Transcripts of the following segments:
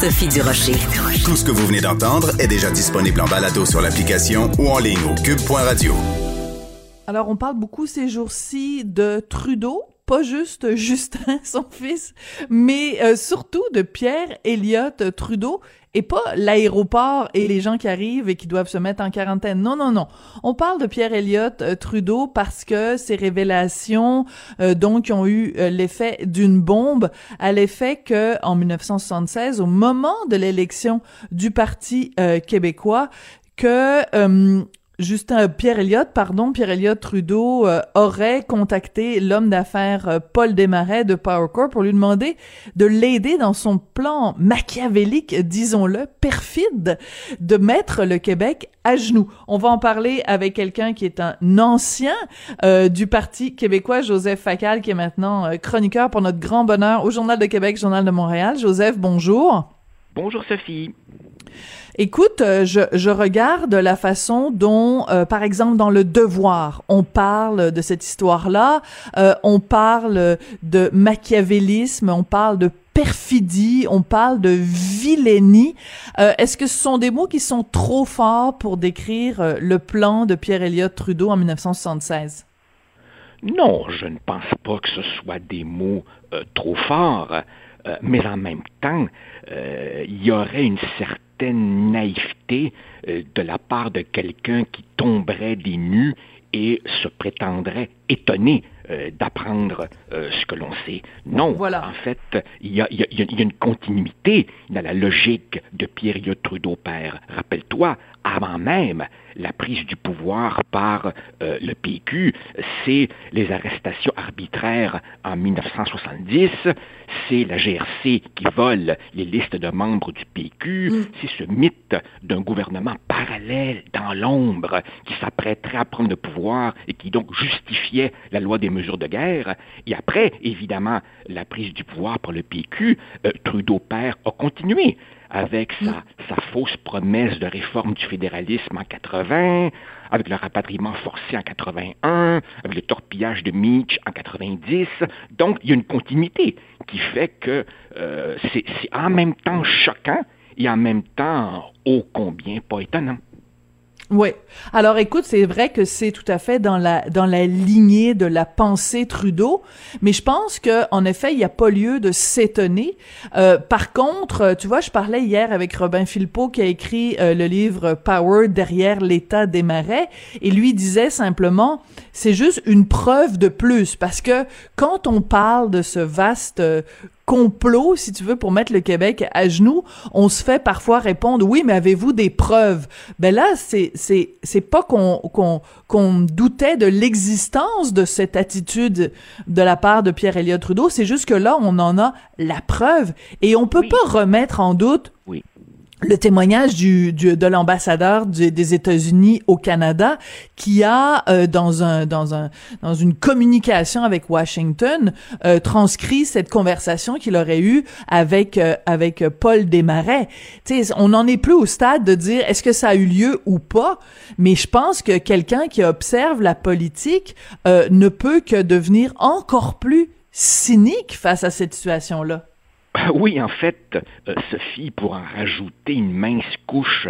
Sophie Durocher. Tout ce que vous venez d'entendre est déjà disponible en balado sur l'application ou en ligne au cube.radio. Alors, on parle beaucoup ces jours-ci de Trudeau, pas juste Justin, son fils, mais euh, surtout de Pierre Elliott Trudeau et pas l'aéroport et les gens qui arrivent et qui doivent se mettre en quarantaine. Non, non, non. On parle de Pierre Elliott euh, Trudeau parce que ces révélations, euh, donc, ont eu l'effet d'une bombe, à l'effet que, en 1976, au moment de l'élection du Parti québécois, que Justin Pierre Elliott, pardon, Pierre Elliott Trudeau euh, aurait contacté l'homme d'affaires euh, Paul Desmarais de Power Corp pour lui demander de l'aider dans son plan machiavélique, disons-le, perfide, de mettre le Québec à genoux. On va en parler avec quelqu'un qui est un ancien euh, du Parti québécois, Joseph Facal, qui est maintenant chroniqueur pour notre grand bonheur au Journal de Québec, Journal de Montréal. Joseph, bonjour. Bonjour Sophie. Écoute, euh, je, je, regarde la façon dont, euh, par exemple, dans Le Devoir, on parle de cette histoire-là, euh, on parle de machiavélisme, on parle de perfidie, on parle de vilainie. Est-ce que ce sont des mots qui sont trop forts pour décrire le plan de Pierre Elliott Trudeau en 1976? Non, je ne pense pas que ce soit des mots trop forts, mais en même temps, il y aurait une certaine naïveté euh, de la part de quelqu'un qui tomberait des nues et se prétendrait étonné euh, d'apprendre euh, ce que l'on sait. Non, voilà. en fait, il y, a, une continuité dans la logique de Pierre Trudeau père. Rappelle-toi, avant même la prise du pouvoir par euh, le PQ, c'est les arrestations arbitraires en 1970, c'est la GRC qui vole les listes de membres du PQ, mm. c'est ce mythe d'un gouvernement parallèle dans l'ombre qui s'apprêterait à prendre le pouvoir et qui donc justifiait la loi des mesures de guerre. Et après, évidemment, la prise du pouvoir par le PQ, euh, Trudeau père a continué avec sa, sa, fausse promesse de réforme du fédéralisme en 80, avec le rapatriement forcé en 81, avec le torpillage de Meach en 90. Donc, il y a une continuité qui fait que euh, c'est en même temps choquant et en même temps ô combien pas étonnant. Oui. Alors écoute, c'est vrai que c'est tout à fait dans la dans la lignée de la pensée Trudeau, mais je pense que en effet, il n'y a pas lieu de s'étonner. Euh, par contre, tu vois, je parlais hier avec Robin Philpot qui a écrit euh, le livre Power derrière l'état des marais et lui disait simplement c'est juste une preuve de plus parce que quand on parle de ce vaste complot, si tu veux, pour mettre le Québec à genoux, on se fait parfois répondre oui, mais avez-vous des preuves? Ben là, c'est c'est c'est pas qu'on qu'on qu'on doutait de l'existence de cette attitude de la part de Pierre Elliott Trudeau, c'est juste que là, on en a la preuve. Et on peut pas remettre en doute oui le témoignage du, de l'ambassadeur des États-Unis au Canada qui a euh, dans un dans un dans une communication avec Washington euh, transcrit cette conversation qu'il aurait eue avec euh, Paul Desmarais. On n'en est plus au stade de dire est-ce que ça a eu lieu ou pas, mais je pense que quelqu'un qui observe la politique ne peut que devenir encore plus cynique face à cette situation là. Oui, en fait, euh, Sophie, pour en rajouter une mince couche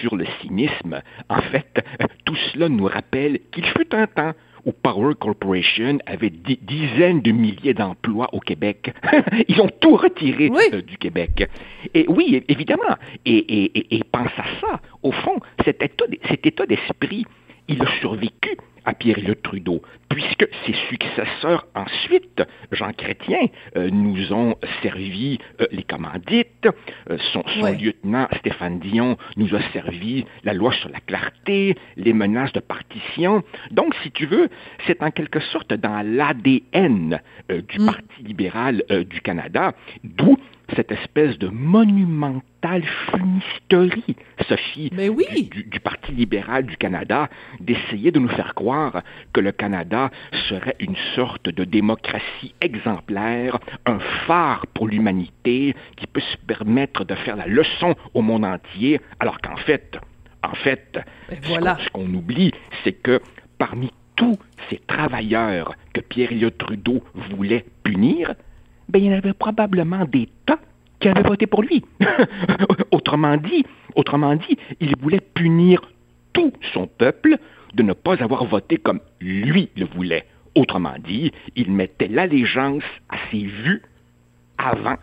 sur le cynisme, en fait, tout cela nous rappelle qu'il fut un temps où Power Corporation avait des dizaines de milliers d'emplois au Québec. Ils ont tout retiré euh, du Québec. Et oui, évidemment. Et, et, pense à ça. Au fond, cet état d'esprit, il a survécu à Pierre-Éliott Trudeau, puisque ses successeurs ensuite, Jean Chrétien, euh, nous ont servi euh, les commandites, euh, son, lieutenant Stéphane Dion nous a servi la loi sur la clarté, les menaces de partition. Donc, si tu veux, c'est en quelque sorte dans l'ADN du mm. Parti libéral du Canada, d'où cette espèce de monumentale fumisterie, Sophie, du, du, Parti libéral du Canada, d'essayer de nous faire croire que le Canada serait une sorte de démocratie exemplaire, un phare pour l'humanité qui peut se permettre de faire la leçon au monde entier, alors qu'en fait, en fait, ben voilà. ce qu'on oublie, c'est que parmi tous ces travailleurs que Pierre Elliott Trudeau voulait punir, ben, il y en avait probablement des tas qui avait voté pour lui. autrement dit, autrement dit, il voulait punir tout son peuple de ne pas avoir voté comme lui le voulait. Autrement dit, il mettait l'allégeance à ses vues avant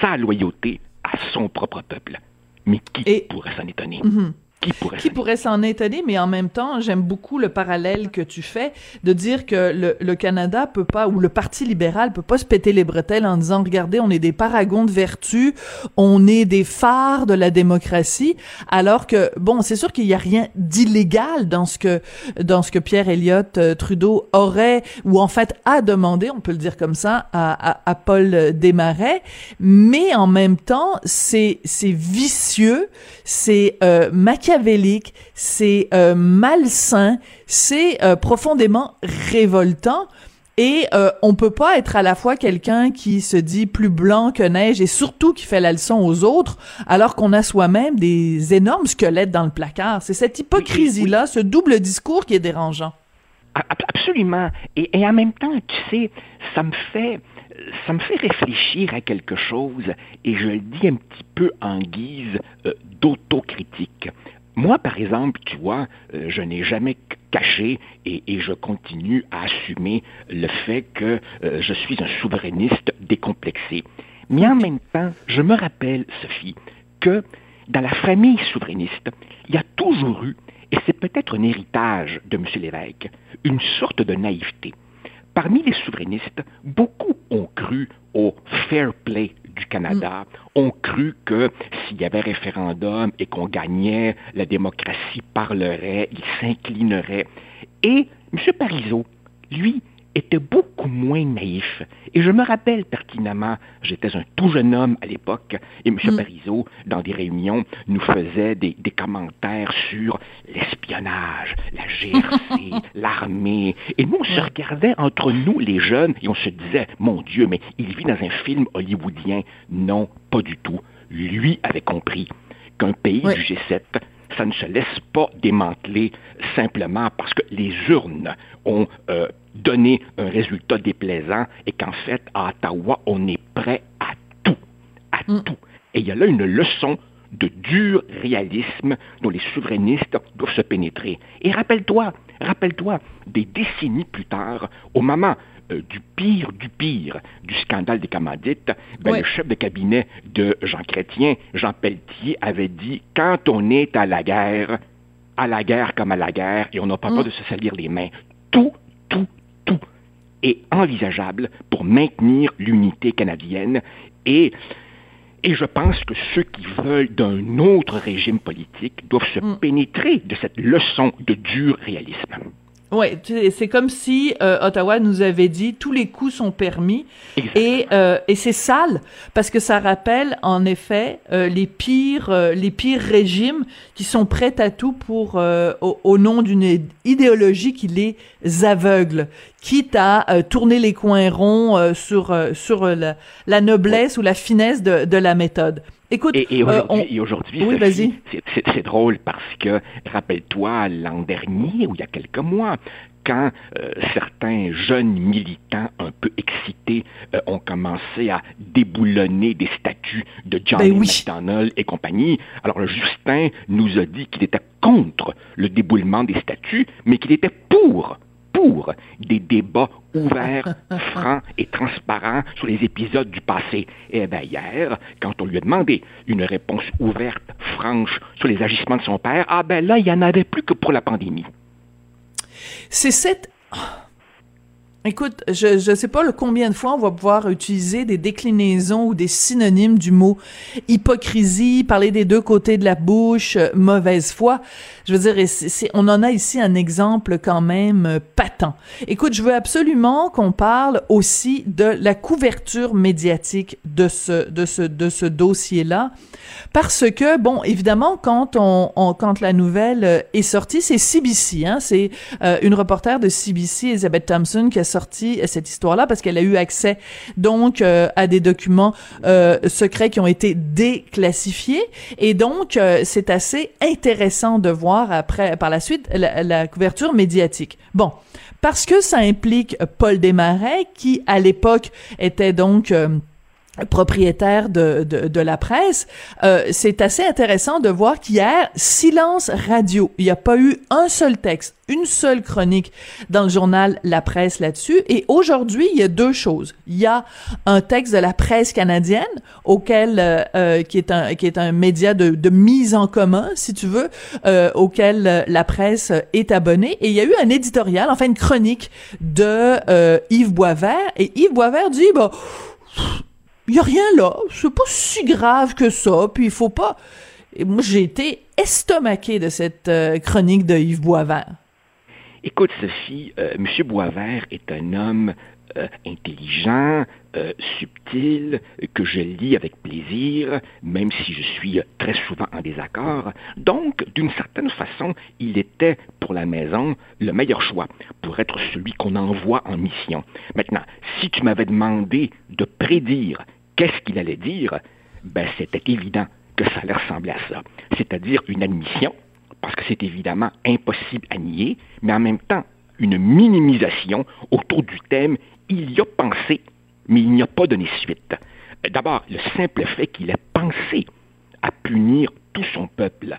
sa loyauté à son propre peuple. Mais qui pourrait s'en étonner? Mhm. Qui pourrait, s'en étonner, mais en même temps, j'aime beaucoup le parallèle que tu fais de dire que le, le, Canada peut pas, ou le Parti libéral peut pas se péter les bretelles en disant, regardez, on est des paragons de vertu, on est des phares de la démocratie, alors que, bon, c'est sûr qu'il y a rien d'illégal dans ce que, dans ce que Pierre Elliott euh, Trudeau aurait, ou en fait a demandé, on peut le dire comme ça, à, à, à Paul Desmarais, mais en même temps, c'est, c'est vicieux, c'est euh, machiavélique, c'est euh, malsain, c'est euh, profondément révoltant. Et euh, on peut pas être à la fois quelqu'un qui se dit plus blanc que neige et surtout qui fait la leçon aux autres, alors qu'on a soi-même des énormes squelettes dans le placard. C'est cette hypocrisie-là, ce double discours qui est dérangeant. Absolument. Et, et en même temps, tu sais, ça me fait ça me fait réfléchir à quelque chose, et je le dis un petit peu en guise euh, d'autocritique. Moi, par exemple, tu vois, euh, je n'ai jamais caché et, je continue à assumer le fait que euh, je suis un souverainiste décomplexé. Mais en même temps, je me rappelle, Sophie, que dans la famille souverainiste, il y a toujours eu, et c'est peut-être un héritage de M. Lévesque, une sorte de naïveté. Parmi les souverainistes, beaucoup ont cru au fair play du Canada, ont cru que s'il y avait référendum et qu'on gagnait, la démocratie parlerait, il s'inclinerait. Et M. Parizeau, lui, était beaucoup moins naïf. Et je me rappelle pertinemment, j'étais un tout jeune homme à l'époque, et M. Mm. Parizeau, dans des réunions, nous faisait des, commentaires sur l'espionnage, la GRC, l'armée. Et nous, on se regardait entre nous, les jeunes, et on se disait, mon Dieu, mais il vit dans un film hollywoodien. Non, pas du tout. Lui avait compris qu'un pays du G7 ça ne se laisse pas démanteler simplement parce que les urnes ont euh, donné un résultat déplaisant et qu'en fait, à Ottawa, on est prêt à tout, à mm. tout. Et il y a là une leçon de dur réalisme dont les souverainistes doivent se pénétrer. Et rappelle-toi, rappelle-toi, des décennies plus tard, au moment euh, du pire du pire du scandale des commandites, ben, le chef de cabinet de Jean Chrétien, Jean Pelletier, avait dit quand on est à la guerre, à la guerre comme à la guerre, et on n'a pas peur mm. de se salir les mains, tout, tout, tout est envisageable pour maintenir l'unité canadienne et et je pense que ceux qui veulent d'un autre régime politique doivent se mm. pénétrer de cette leçon de dur réalisme. Ouais, c'est comme si euh, Ottawa nous avait dit tous les coups sont permis. Et euh, et c'est sale parce que ça rappelle en effet euh, les pires les pires régimes qui sont prêts à tout pour au, nom d'une idéologie qui les aveugle, quitte à tourner les coins ronds sur sur la, la noblesse ou la finesse de, de la méthode. Écoute, et, aujourd'hui, c'est drôle parce que, rappelle-toi, l'an dernier, ou il y a quelques mois, quand euh, certains jeunes militants un peu excités euh, ont commencé à déboulonner des statues de Johnny ben McDonald et compagnie, alors Justin nous a dit qu'il était contre le déboulement des statues, mais qu'il était pour pour des débats ouverts, francs et transparents sur les épisodes du passé. Et bien hier, quand on lui a demandé une réponse ouverte, franche sur les agissements de son père, ah ben là, il n'y en avait plus que pour la pandémie. C'est cette... Écoute, je ne sais pas le combien de fois on va pouvoir utiliser des déclinaisons ou des synonymes du mot hypocrisie, parler des deux côtés de la bouche, euh, mauvaise foi. Je veux dire, on en a ici un exemple quand même euh, patent. Écoute, je veux absolument qu'on parle aussi de la couverture médiatique de ce de ce de ce dossier-là, parce que bon, évidemment, quand on, quand la nouvelle euh, est sortie, c'est CBC, hein, c'est une reporter de CBC, Elizabeth Thompson, qui a sorti cette histoire-là parce qu'elle a eu accès donc euh, à des documents euh, secrets qui ont été déclassifiés et donc euh, c'est assez intéressant de voir après par la suite la, la couverture médiatique. Bon, parce que ça implique Paul Desmarais qui à l'époque était donc propriétaire de, de, de, la presse, euh, c'est assez intéressant de voir qu'hier, silence radio. Il n'y a pas eu un seul texte, une seule chronique dans le journal La Presse là-dessus. Et aujourd'hui, il y a deux choses. Il y a un texte de la presse canadienne, auquel euh, euh qui est un qui est un média de, de mise en commun, si tu veux, euh, auquel euh, la presse est abonnée. Et il y a eu un éditorial, enfin une chronique de Yves Boisvert. Et Yves Boisvert dit, bah il y a rien là, c'est pas si grave que ça, puis il faut pas... Moi, j'ai été estomaqué de cette euh, chronique de Yves Boisvert. Écoute, Sophie, euh, M. Boisvert est un homme euh, intelligent, euh, subtil, que je lis avec plaisir, même si je suis très souvent en désaccord. Donc, d'une certaine façon, il était pour la maison le meilleur choix pour être celui qu'on envoie en mission. Maintenant, si tu m'avais demandé de prédire qu'est-ce qu'il allait dire, ben, c'était évident que ça allait ressembler à ça. C'est-à-dire une admission, parce que c'est évidemment impossible à nier, mais en même temps une minimisation autour du thème il y a pensé, mais il n'y a pas donné suite. D'abord, le simple fait qu'il ait pensé à punir tout son peuple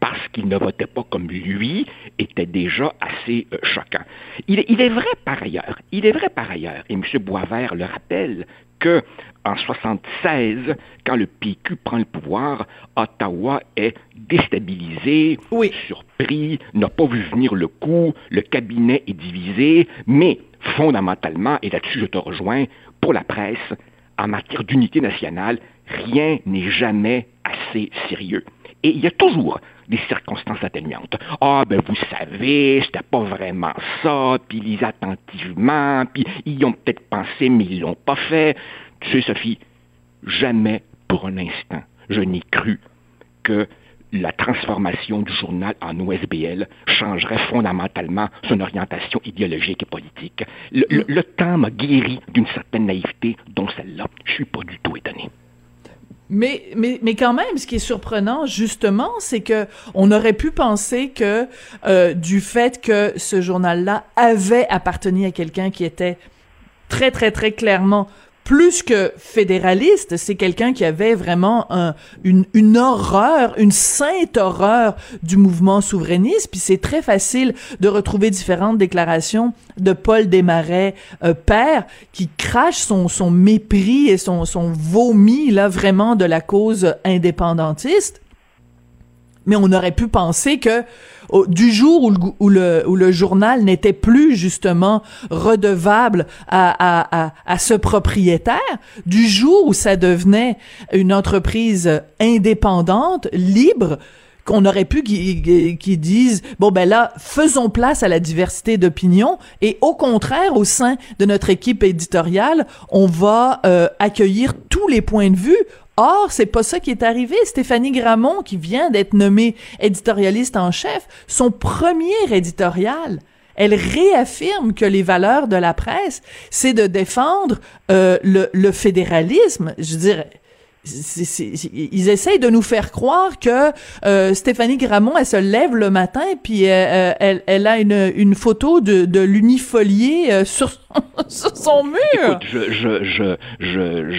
parce qu'il ne votait pas comme lui était déjà assez euh, choquant. Il, il, est vrai par ailleurs, il est vrai par ailleurs, et M. Boisvert le rappelle, que en 76, quand le PQ prend le pouvoir, Ottawa est déstabilisé, surpris, n'a pas vu venir le coup, le cabinet est divisé, mais fondamentalement, et là-dessus je te rejoins, pour la presse, en matière d'unité nationale, rien n'est jamais assez sérieux. Et il y a toujours des circonstances atténuantes. Ah, ben vous savez, c'était pas vraiment ça, puis ils attentivement, puis ils ont peut-être pensé, mais ils l'ont pas fait. Tu sais, Sophie, jamais pour un instant, je n'ai cru que la transformation du journal en OSBL changerait fondamentalement son orientation idéologique et politique. Le, le temps m'a guéri d'une certaine naïveté dont celle-là, je suis pas du tout étonné. Mais, mais, mais quand même, ce qui est surprenant, justement, c'est que on aurait pu penser que euh, du fait que ce journal-là avait appartenu à quelqu'un qui était très, très, très clairement plus que fédéraliste, c'est quelqu'un qui avait vraiment un, une, horreur, une sainte horreur du mouvement souverainiste. Puis c'est très facile de retrouver différentes déclarations de Paul Desmarais, euh, père, qui crache son, son mépris et son, son vomi, là, vraiment de la cause indépendantiste. Mais on aurait pu penser que du jour où le, journal n'était plus justement redevable à, ce propriétaire, du jour où ça devenait une entreprise indépendante, libre, qu'on aurait pu qu'ils disent bon ben là faisons place à la diversité d'opinions et au contraire au sein de notre équipe éditoriale on va euh, accueillir tous les points de vue Or, c'est pas ça qui est arrivé. Stéphanie Gramont, qui vient d'être nommée éditorialiste en chef, son premier éditorial, elle réaffirme que les valeurs de la presse, c'est de défendre euh, le, le, fédéralisme. Je dirais, ils essayent de nous faire croire que euh, Stéphanie Gramont, elle se lève le matin puis euh, elle, elle, a une, une photo de, de l'unifolié sur, son mur. Écoute, je, je, je,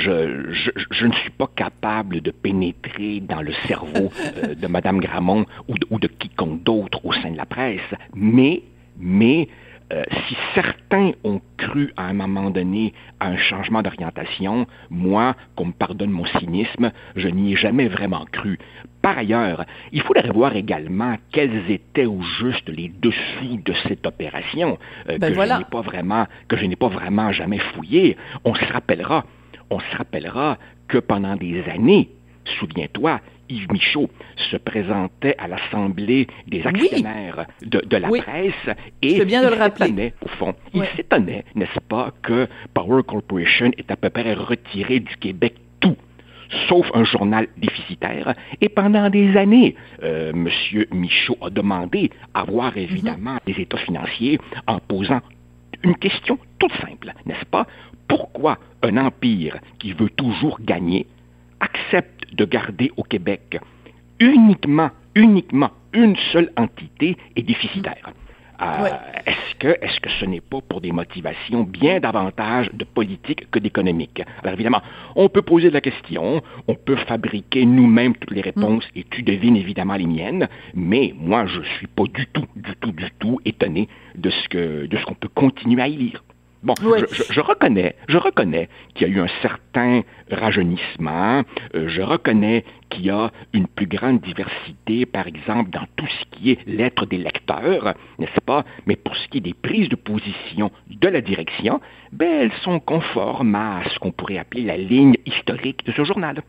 je, ne suis pas capable de pénétrer dans le cerveau de Madame Gramont ou de, ou de quiconque d'autre au sein de la presse, mais, mais euh, si certains ont cru à un moment donné à un changement d'orientation, moi, qu'on me pardonne mon cynisme, je n'y ai jamais vraiment cru. Par ailleurs, il faudrait voir également quels étaient au juste les dessous de cette opération euh, ben que je n'ai pas vraiment, que je n'ai pas vraiment jamais fouillé. On se rappellera, on se rappellera que pendant des années, souviens-toi, Yves Michaud se présentait à l'Assemblée des actionnaires de, de, la presse et bien il s'étonnait, au fond, il s'étonnait, n'est-ce pas, que Power Corporation est à peu près retiré du Québec tout sauf un journal déficitaire. Et pendant des années, euh, M. Michaud a demandé à voir évidemment mm-hmm. des états financiers en posant une question toute simple, n'est-ce pas? Pourquoi un empire qui veut toujours gagner accepte de garder au Québec uniquement, uniquement une seule entité est déficitaire. Euh, est-ce que, est-ce que ce n'est pas pour des motivations bien davantage de politique que d'économique? Alors évidemment, on peut poser la question, on peut fabriquer nous-mêmes toutes les réponses mm. et tu devines évidemment les miennes, mais moi je suis pas du tout, du tout, du tout étonné de ce que, de ce qu'on peut continuer à y lire. Bon, je, reconnais, je reconnais qu'il y a eu un certain rajeunissement. Euh, je reconnais qu'il y a une plus grande diversité, par exemple, dans tout ce qui est lettres des lecteurs, n'est-ce pas? Mais pour ce qui est des prises de position de la direction, ben, elles sont conformes à ce qu'on pourrait appeler la ligne historique de ce journal.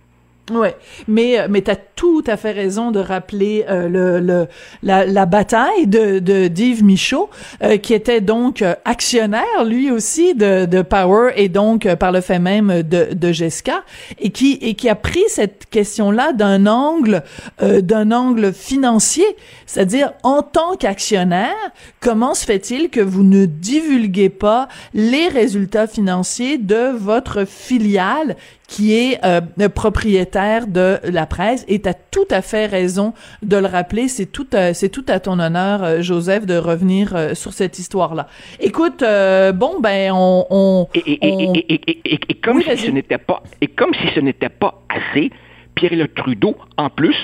Ouais, mais euh, mais t'as tout à fait raison de rappeler euh, le, le la, la bataille de de d'Yves Michaud euh, qui était donc actionnaire lui aussi de de Power et donc par le fait même de de Jessica et qui et qui a pris cette question-là d'un angle d'un angle financier, c'est-à-dire en tant qu'actionnaire, comment se fait-il que vous ne divulguez pas les résultats financiers de votre filiale qui est euh, propriétaire de la presse et tu as tout à fait raison de le rappeler, c'est tout euh, c'est tout à ton honneur euh, Joseph de revenir euh, sur cette histoire-là. Écoute bon ben on, on et, et, et, et comme si ce n'était pas et comme si ce n'était pas assez, Pierre Trudeau en plus,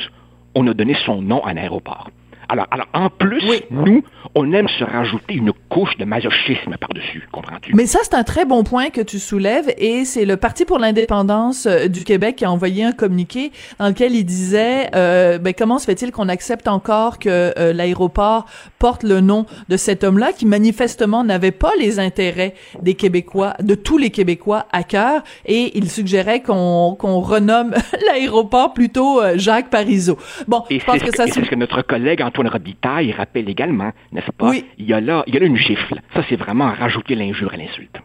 on a donné son nom à un aéroport. Alors, alors en plus, nous, on aime se rajouter une couche de masochisme par-dessus, comprends-tu? Mais ça, c'est un très bon point que tu soulèves et c'est le Parti pour l'indépendance euh, du Québec qui a envoyé un communiqué dans lequel il disait euh, ben, comment se fait-il qu'on accepte encore que euh, l'aéroport porte le nom de cet homme-là qui manifestement n'avait pas les intérêts des Québécois, de tous les Québécois à cœur et il suggérait qu'on qu'on renomme l'aéroport plutôt Jacques Parizeau. Bon, je pense que ça... C'est ce que notre collègue Antoine Robitaille rappelle également, n'est-ce pas? Oui. Il y a là, il y a là une gifle. Ça, c'est vraiment rajouter l'injure à l'insulte.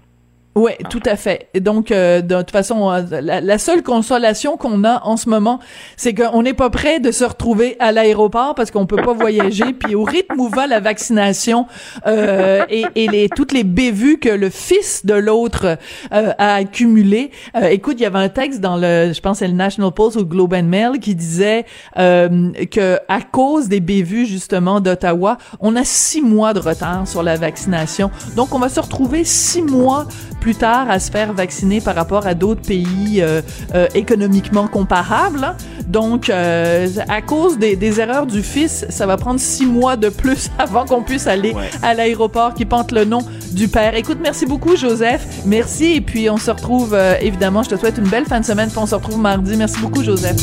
Ouais, tout à fait. Donc, euh, de toute façon, euh, la, seule consolation qu'on a en ce moment, c'est qu'on n'est pas prêt de se retrouver à l'aéroport parce qu'on peut pas voyager. Puis au rythme où va la vaccination euh, et, et, les toutes les bévues que le fils de l'autre euh, a accumulé. écoute, il y avait un texte dans le, je pense, c'est le National Post ou Globe and Mail qui disait que à cause des bévues justement d'Ottawa, on a six mois de retard sur la vaccination. Donc, on va se retrouver six mois plus tard à se faire vacciner par rapport à d'autres pays euh, euh, économiquement comparables. Donc, euh, à cause des, des, erreurs du fils, ça va prendre six mois de plus avant qu'on puisse aller à l'aéroport qui pente le nom du père. Écoute, merci beaucoup, Joseph. Merci. Et puis, on se retrouve, évidemment, je te souhaite une belle fin de semaine. Puis on se retrouve mardi. Merci beaucoup, Joseph.